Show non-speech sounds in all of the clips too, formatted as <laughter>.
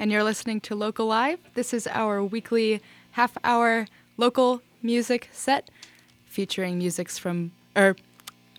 and you're listening to Local Live. This is our weekly half hour local music set featuring musics from or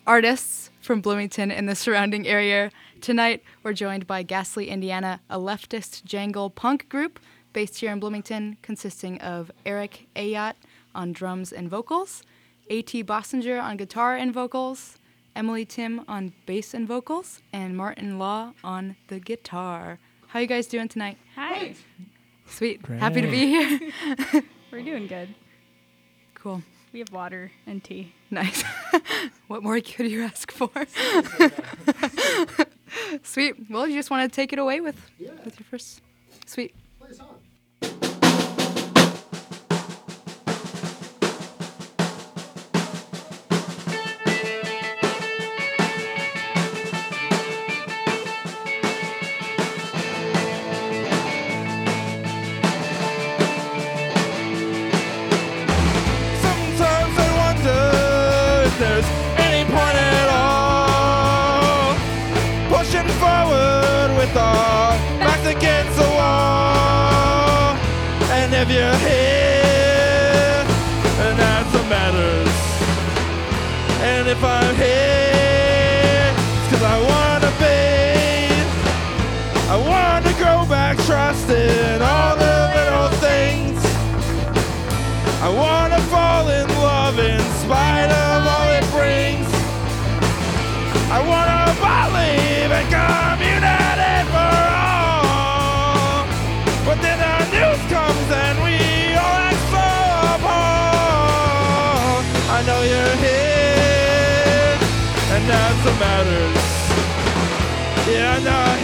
artists from Bloomington and the surrounding area. Tonight, we're joined by Ghastly Indiana, a leftist jangle punk group based here in Bloomington, consisting of Eric Ayotte on drums and vocals, A.T. Bossenger on guitar and vocals, Emily Timm on bass and vocals, and Martin Law on the guitar. How you guys doing tonight? Hi. Sweet. Happy to be here. <laughs> We're doing good. cool. We have water and tea. Nice. <laughs> what more could you ask for? <laughs> Sweet. Well, you just want to take it away with yeah. with your first. Sweet. Play a song. If you're here, and that's what matters. And if I'm here, it's 'cause I wanna be. I wanna go back trusting all the little things. I wanna fall in love in spite of all it brings. I wanna believe in community that's what matters. Yeah, I'm not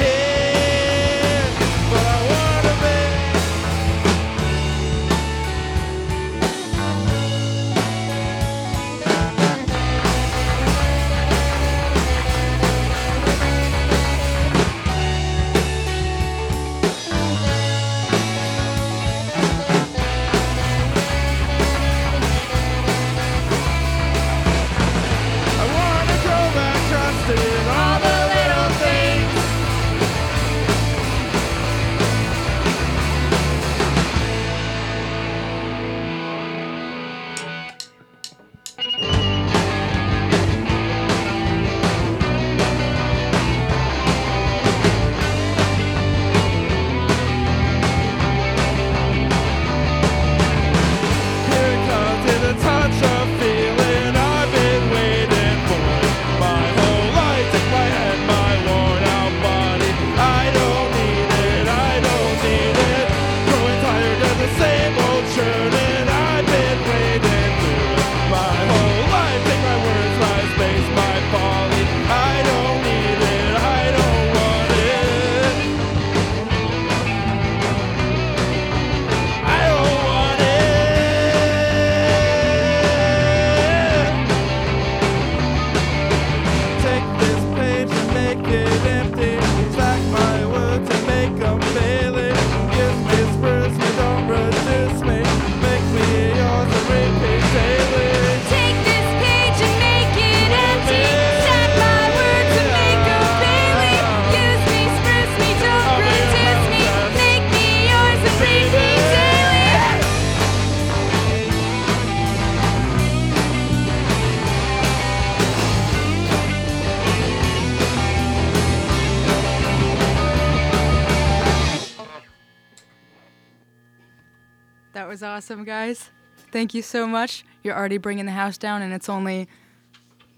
awesome, guys. Thank you so much. You're already bringing the house down, and it's only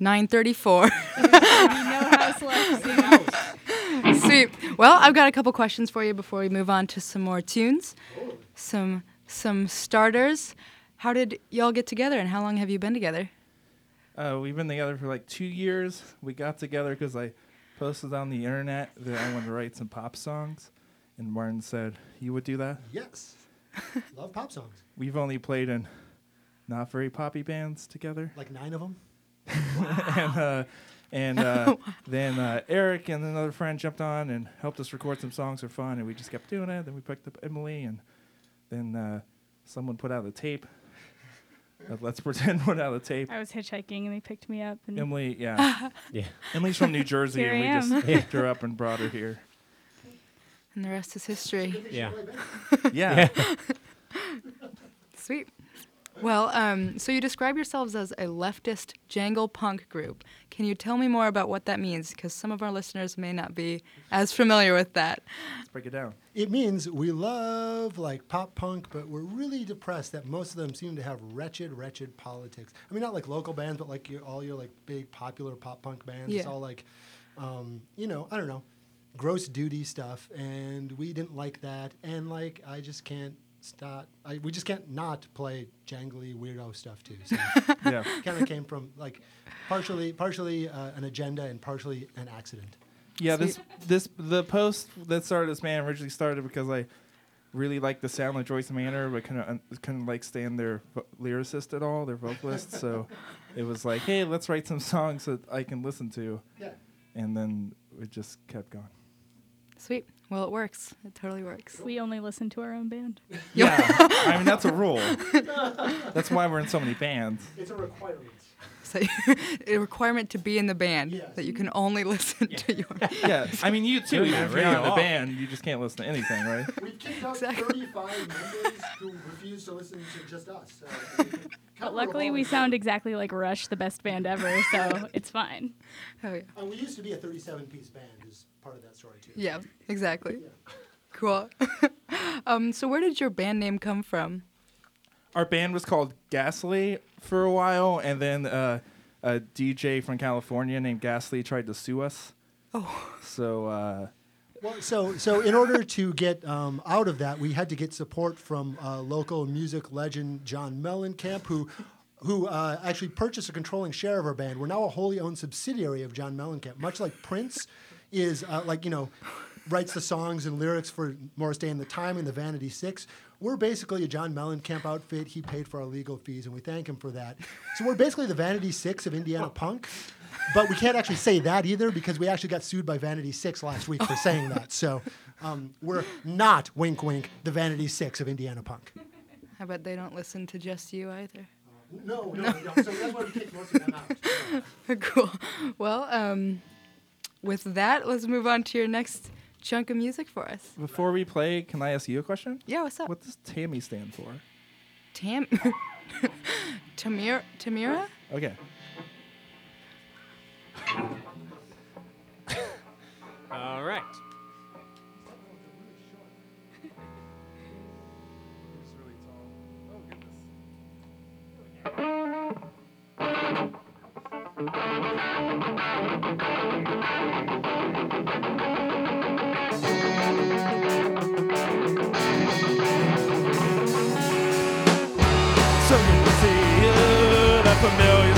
9:34. no. <laughs> Sweet. Well, I've got a couple questions for you before we move on to some more tunes, some some starters. How did y'all get together, and how long have you been together? Uh, we've been together for like two years. We got together because I posted on the internet that I wanted to write some pop songs, and Martin said you would do that. Yes. <laughs> Love pop songs. We've only played in not very poppy bands together, Like nine of them. <laughs> and uh, and uh, <laughs> then uh, Eric and another friend jumped on and helped us record some songs for fun, and we just kept doing it. Then we picked up Emily, and then uh, someone put out a tape. Uh, let's pretend put out a tape. I was hitchhiking and they picked me up and Emily, yeah, Yeah. Emily's from New Jersey, Here and we I just picked her up and brought her here. And the rest is history. Yeah. <laughs> Yeah. <laughs> Sweet. Well, um, so you describe yourselves as a leftist jangle punk group. Can you tell me more about what that means? Because some of our listeners may not be as familiar with that. Let's break it down. It means we love like pop punk, but we're really depressed that most of them seem to have wretched, wretched politics. I mean, not like local bands, but like your, all your like big popular pop punk bands. It's all like, um, you know, I don't know, gross duty stuff, and we didn't like that. And like, I just can't stop. I, we just can't not play jangly weirdo stuff too. So <laughs> Yeah. kind of came from like partially, partially uh, an agenda and partially an accident. Yeah, this this the post that started this band originally started because I really liked the sound of Joyce Manor, but couldn't un- couldn't like stand their vo- lyricist at all, their vocalist. so <laughs> it was like, hey, let's write some songs that I can listen to, Yeah. and then it just kept going. Sweet. Well, it works. It totally works. We only listen to our own band. Yeah, I mean that's a rule. <laughs> That's why we're in so many bands. It's a requirement. So <laughs> a requirement to be in the band Yes. that you can only <laughs> listen to your. <laughs> Yeah, I mean you too. Yeah, if you're not in the band, you just can't listen to anything, right? We've kicked out Exactly. 35 members who refuse to listen to just us. So But luckily, we sound exactly like Rush, the best band ever, so it's fine. Oh yeah. And we used to be a 37 piece band, is part of that story, too. Yeah. Exactly. Yeah. Cool. um, so where did your band name come from? Our band was called Ghastly for a while, and then uh, a DJ from California named Ghastly tried to sue us. Oh. So uh, Well, so, so in order to get um, out of that, we had to get support from uh, local music legend John Mellencamp, who, who uh, actually purchased a controlling share of our band. We're now a wholly owned subsidiary of John Mellencamp, much like Prince is uh, like you know writes the songs and lyrics for Morris Day and the Time and the Vanity Six. We're basically a John Mellencamp outfit. He paid for our legal fees, and we thank him for that. So we're basically the Vanity Six of Indiana punk. But we can't actually say that either because we actually got sued by Vanity Six last week for saying that. So um, we're not, wink, wink, the Vanity Six of Indiana punk. I bet they don't listen to just you either. No, no, we don't. So that's why we kicked most of them out. <laughs> cool. Well, um, with that, let's move on to your next chunk of music for us. before we play, can I ask you a question? Yeah, what's up? What does Tammy stand for? Tam. <laughs> Tamir. Tamira. Okay. <laughs> All right. <laughs> familiar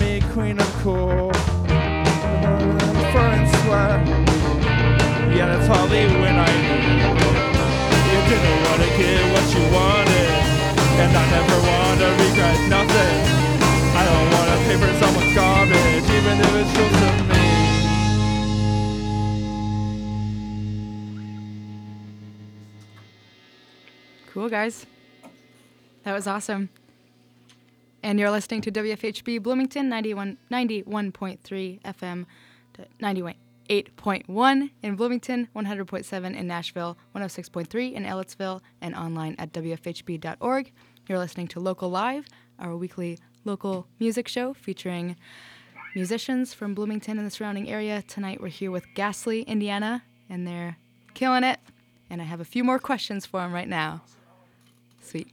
me queen of cool. Fur and sweat. Yeah, that's hardly when I knew. You didn't want to get what you wanted. And I never want to regret nothing. I don't want to pay for someone's garbage, even if it's just to me. Cool, guys. That was awesome. And you're listening to WFHB Bloomington 91, 91.3 FM, 98.1 in Bloomington, 100.7 in Nashville, 106.3 in Ellettsville, and online at WFHB.org. You're listening to Local Live, our weekly local music show featuring musicians from Bloomington and the surrounding area. Tonight we're here with Ghastly, Indiana, and they're killing it. And I have a few more questions for them right now. Sweet.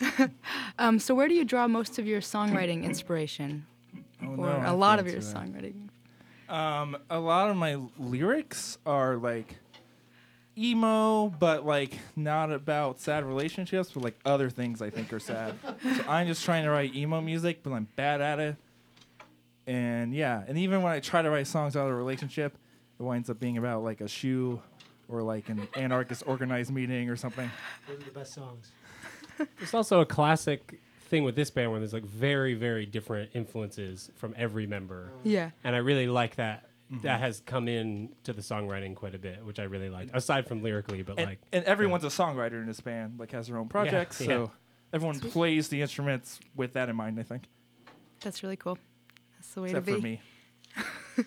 <laughs> um, so, where do you draw most of your songwriting inspiration, Oh, or no, I a have lot of your that. songwriting? Um, a lot of my lyrics are like emo, but like not about sad relationships, but like other things I think are sad. so I'm just trying to write emo music, but I'm bad at it. And yeah, and even when I try to write songs out of a relationship, it winds up being about like a shoe or like an anarchist organized meeting or something. Those are the best songs. There's also a classic thing with this band where there's like very, very different influences from every member. Yeah. And I really like that. That has come in to the songwriting quite a bit, which I really like. Aside from lyrically, but And, like and everyone's a songwriter in this band, like has their own projects. yeah. So everyone plays the instruments with that in mind, I think. That's really cool. That's the way Except to be. for me. <laughs>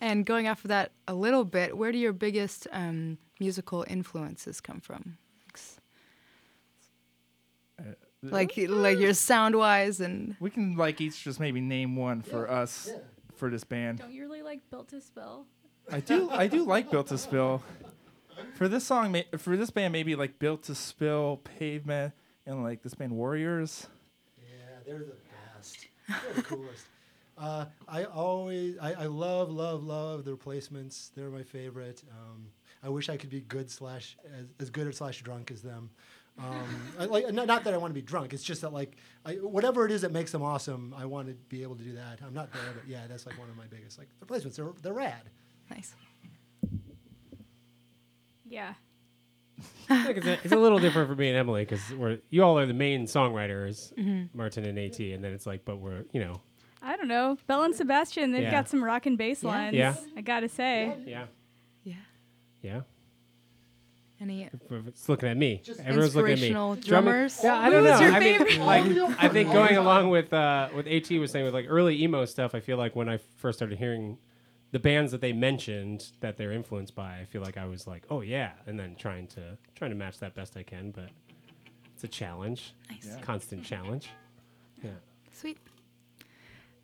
And going off of that a little bit, where do your biggest um, musical influences come from? Ex- Uh, Like, like your sound wise and We can like each just maybe name one for us for this band. Don't you really like Built to Spill? I do I do like Built to Spill. For this song, ma- for this band, maybe like Built to Spill, Pavement, and like this band Warriors. Yeah, they're the best. They're the coolest. Uh, I always, I, I love, love, love the replacements. They're my favorite. Um, I wish I could be good slash as, as good or slash drunk as them. Um, I, like, not, not that I want to be drunk. It's just that like, I, whatever it is that makes them awesome, I want to be able to do that. I'm not there, but yeah, that's like one of my biggest like the replacements. They're they're rad. nice. Yeah. <laughs> I it's a, it's a little different for me and Emily because we're you all are the main songwriters, Martin and At, and then it's like, but we're you know, I don't know. Belle and Sebastian, they've Yeah. got some rock and bass Yeah. lines. Yeah. I gotta say. yeah, Yeah. yeah. Any It's looking at me. Everyone's looking at me. drummers? Yeah, I don't know. your I mean, favorite? <laughs> like, <laughs> I think going along with uh, what At was saying with like early emo stuff, I feel like when I first started hearing the bands that they mentioned that they're influenced by, I feel like I was like, oh yeah, and then trying to trying to match that best I can, but it's a challenge, Nice. A constant challenge. Yeah. Sweet.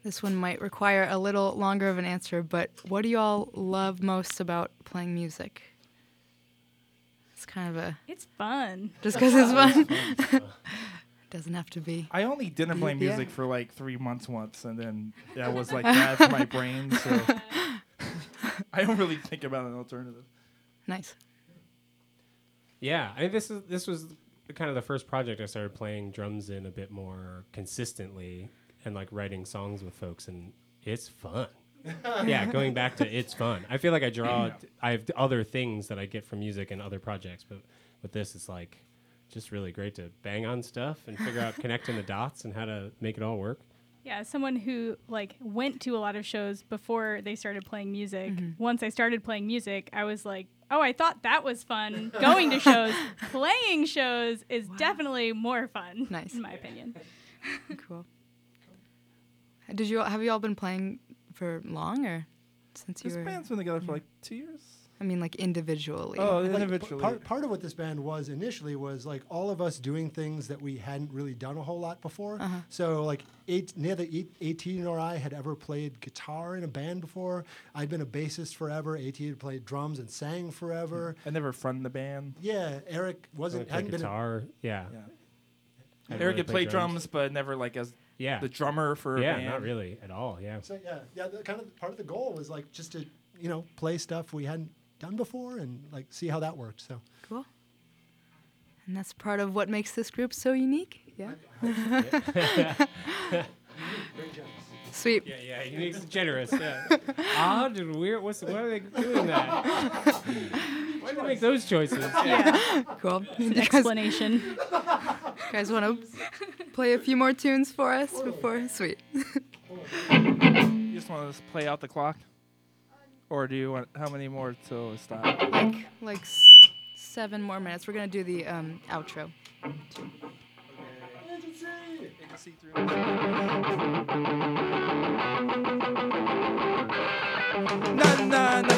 This one might require a little longer of an answer, but what do you all love most about playing music? It's kind of a It's fun. just because it's fun. <laughs> Doesn't have to be. I only didn't play Yeah. music for like three months once, and then that was like bad for my brain. So <laughs> I don't really think about an alternative. Nice. Yeah, I think this is this was kind of the first project I started playing drums in a bit more consistently and like writing songs with folks, and it's fun. <laughs> yeah, going back to it's fun. I feel like I draw. I have other things that I get from music and other projects, but with this, it's like just really great to bang on stuff and figure out <laughs> connecting the dots and how to make it all work. Yeah, someone who like went to a lot of shows before they started playing music. Mm-hmm. Once I started playing music, I was like, "Oh, I thought that was fun." Going to shows, <laughs> playing shows is definitely more fun. Nice. in my opinion. Cool. Did you have you all been playing for long or since you This were? band's been together for like two years. I mean, like individually. Oh, Like, p- individually. part, part of what this band was initially was like all of us doing things that we hadn't really done a whole lot before. Uh-huh. So like eight, neither eight- A.T. or I had ever played guitar in a band before. I'd been a bassist forever. A.T. had played drums and sang forever. I never fronted the band. Yeah, Eric wasn't Play hadn't been. a- guitar. yeah. Yeah. Eric really had played played drums, but never like as Yeah. the drummer for a yeah, band. not really at all. Yeah. So yeah, yeah. The, kind of part of the goal was like just to you know play stuff we hadn't done before and like see how that worked. So Cool. And that's part of what makes this group so unique. Yeah. <laughs> <laughs> Sweet. Yeah, yeah, unique generous. Yeah. Odd and weird. What's why are they doing that? <laughs> why do they make those choices? <laughs> Yeah. <laughs> Cool. You guys, Explanation. guys want to play a few more tunes for us before? Sweet. You just want to play out the clock, or do you want how many more till it stops? like like s- seven more minutes. We're gonna do the um, outro. Na na na na na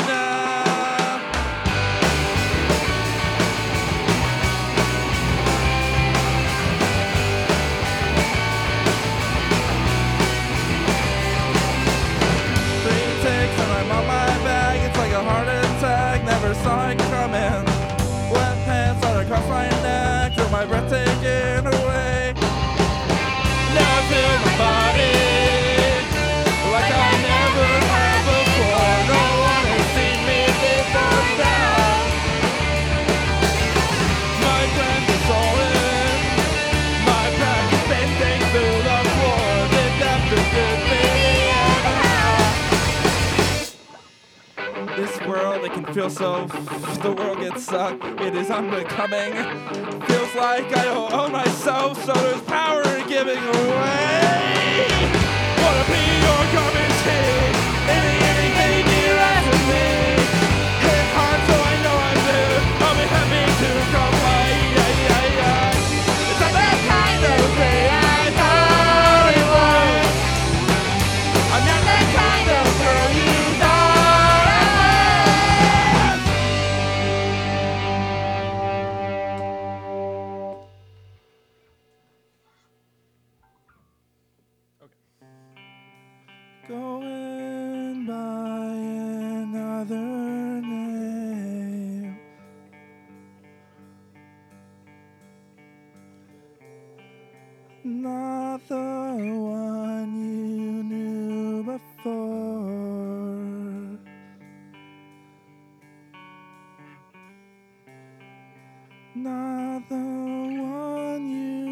It feel so. The world gets sucked. It is unbecoming. Feels like I don't own myself, so there's power in giving away. Wanna be your garbage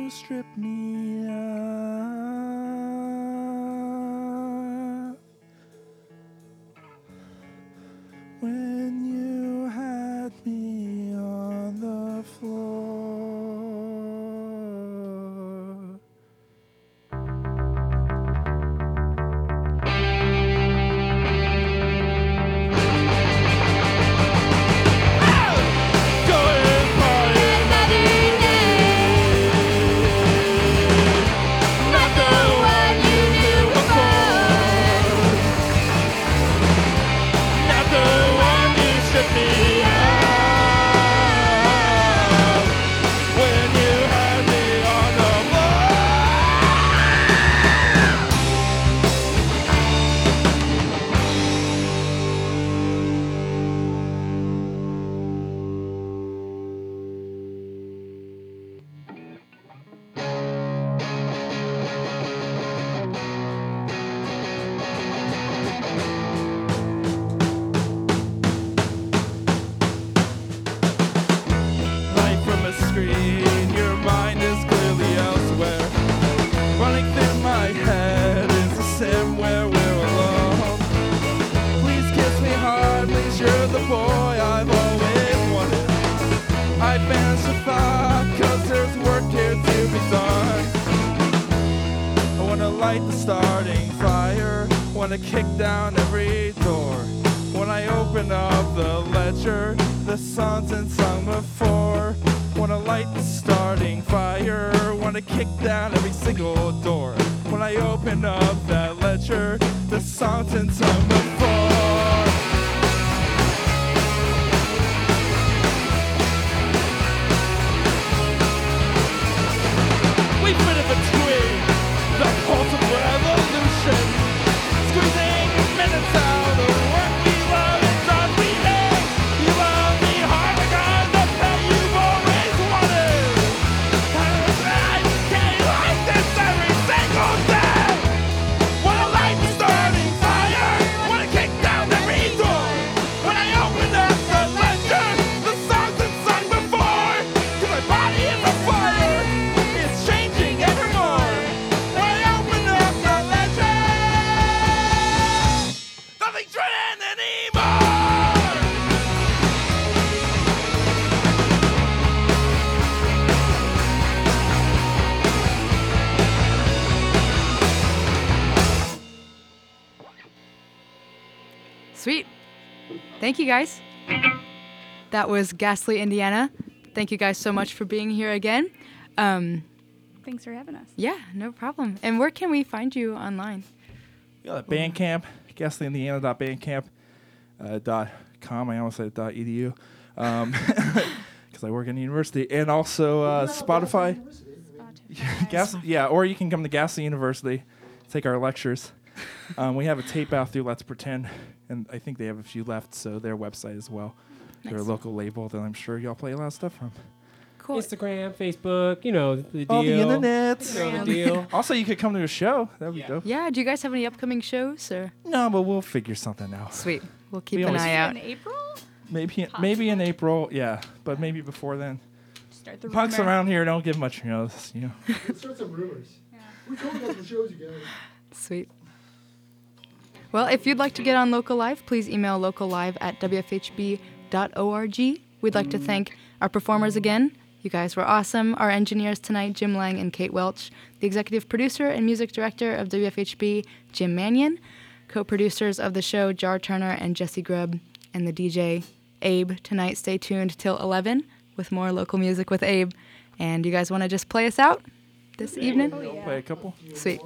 strip me up the ledger, the songs sung before. Wanna light the starting fire, wanna kick down every single door. When I open up that ledger, the songs sung before. Thank you guys. That was Ghastly, Indiana. Thank you guys so much for being here again. Um, Thanks for having us. yeah, no problem. And where can we find you online? Yeah, that Bandcamp, ghastlyindiana.bandcamp uh. I almost said dot edu because <laughs> I work in the university, and also uh, Spotify. <laughs> Gas, yeah, or you can come to Ghastly University, take our lectures. <laughs> Um, we have a tape out through Let's Pretend, and I think they have a few left, so their website as well. They're a local label that I'm sure y'all play a lot of stuff from. Cool. Instagram, Facebook, you know the deal. All the internet. You know the deal. <laughs> Also, you could come to a show. That would be Yeah. dope. Yeah, do you guys have any upcoming shows or? No, but we'll figure something out. Sweet. We'll keep We an eye out. In April, Maybe maybe in April, yeah, but maybe before then. start the Punks rumor. around here don't give much notice, you know. Let's start some rumors. We totally got some shows together. Sweet. Well, if you'd like to get on Local Live, please email locallive at wfhb.org. We'd like to thank our performers again. You guys were awesome. Our engineers tonight, Jim Lang and Kate Welch. The executive producer and music director of WFHB, Jim Manion. Co producers of the show, Jar Turner and Jesse Grubb. And the DJ, Abe. Tonight, stay tuned till 11 with more local music with Abe. And you guys want to just play us out this evening? Play a couple. Sweet.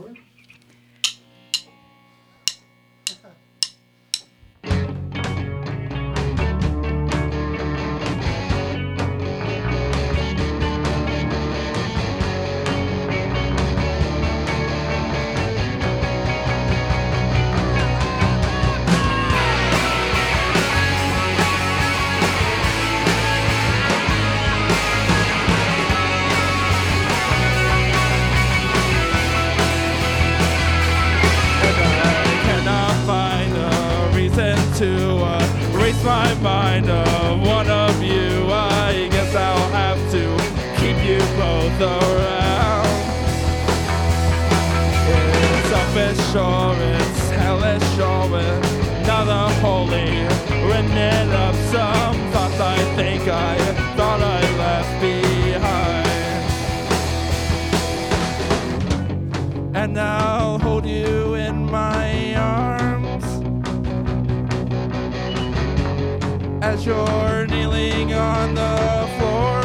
And I'll hold you in my arms as you're kneeling on the floor.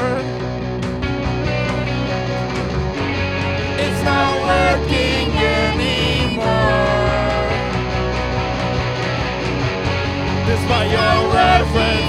It's not working anymore. Despite your reverence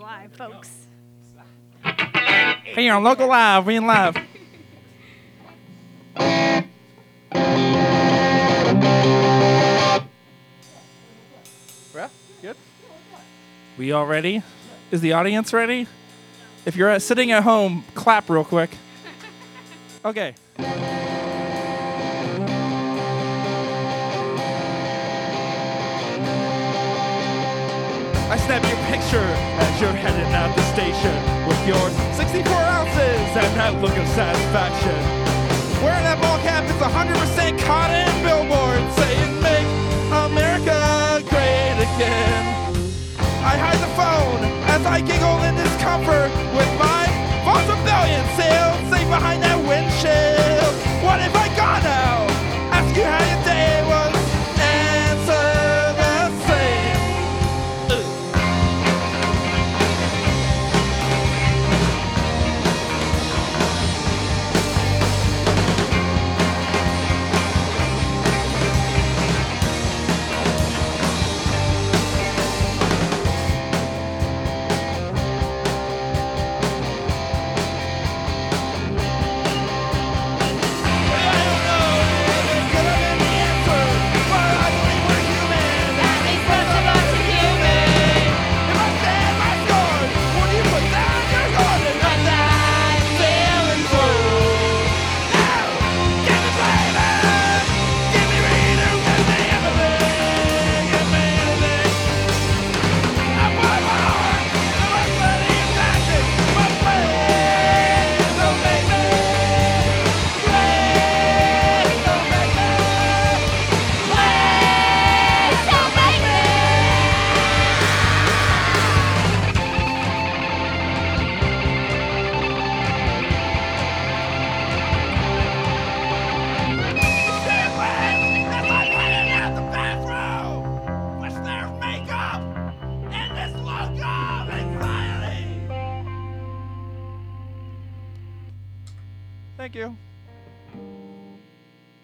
live, folks. Hey, on local live, we in live. Yeah, good. We all ready? Is the audience ready? If you're uh, sitting at home, clap real quick. Okay. I snap your picture as you're heading out the station with your 64 ounces and that look of satisfaction. Wearing that ball cap, it's 100% cotton billboard saying make America great again. I hide the phone as I giggle in discomfort with my false rebellion sailed safe behind that windshield.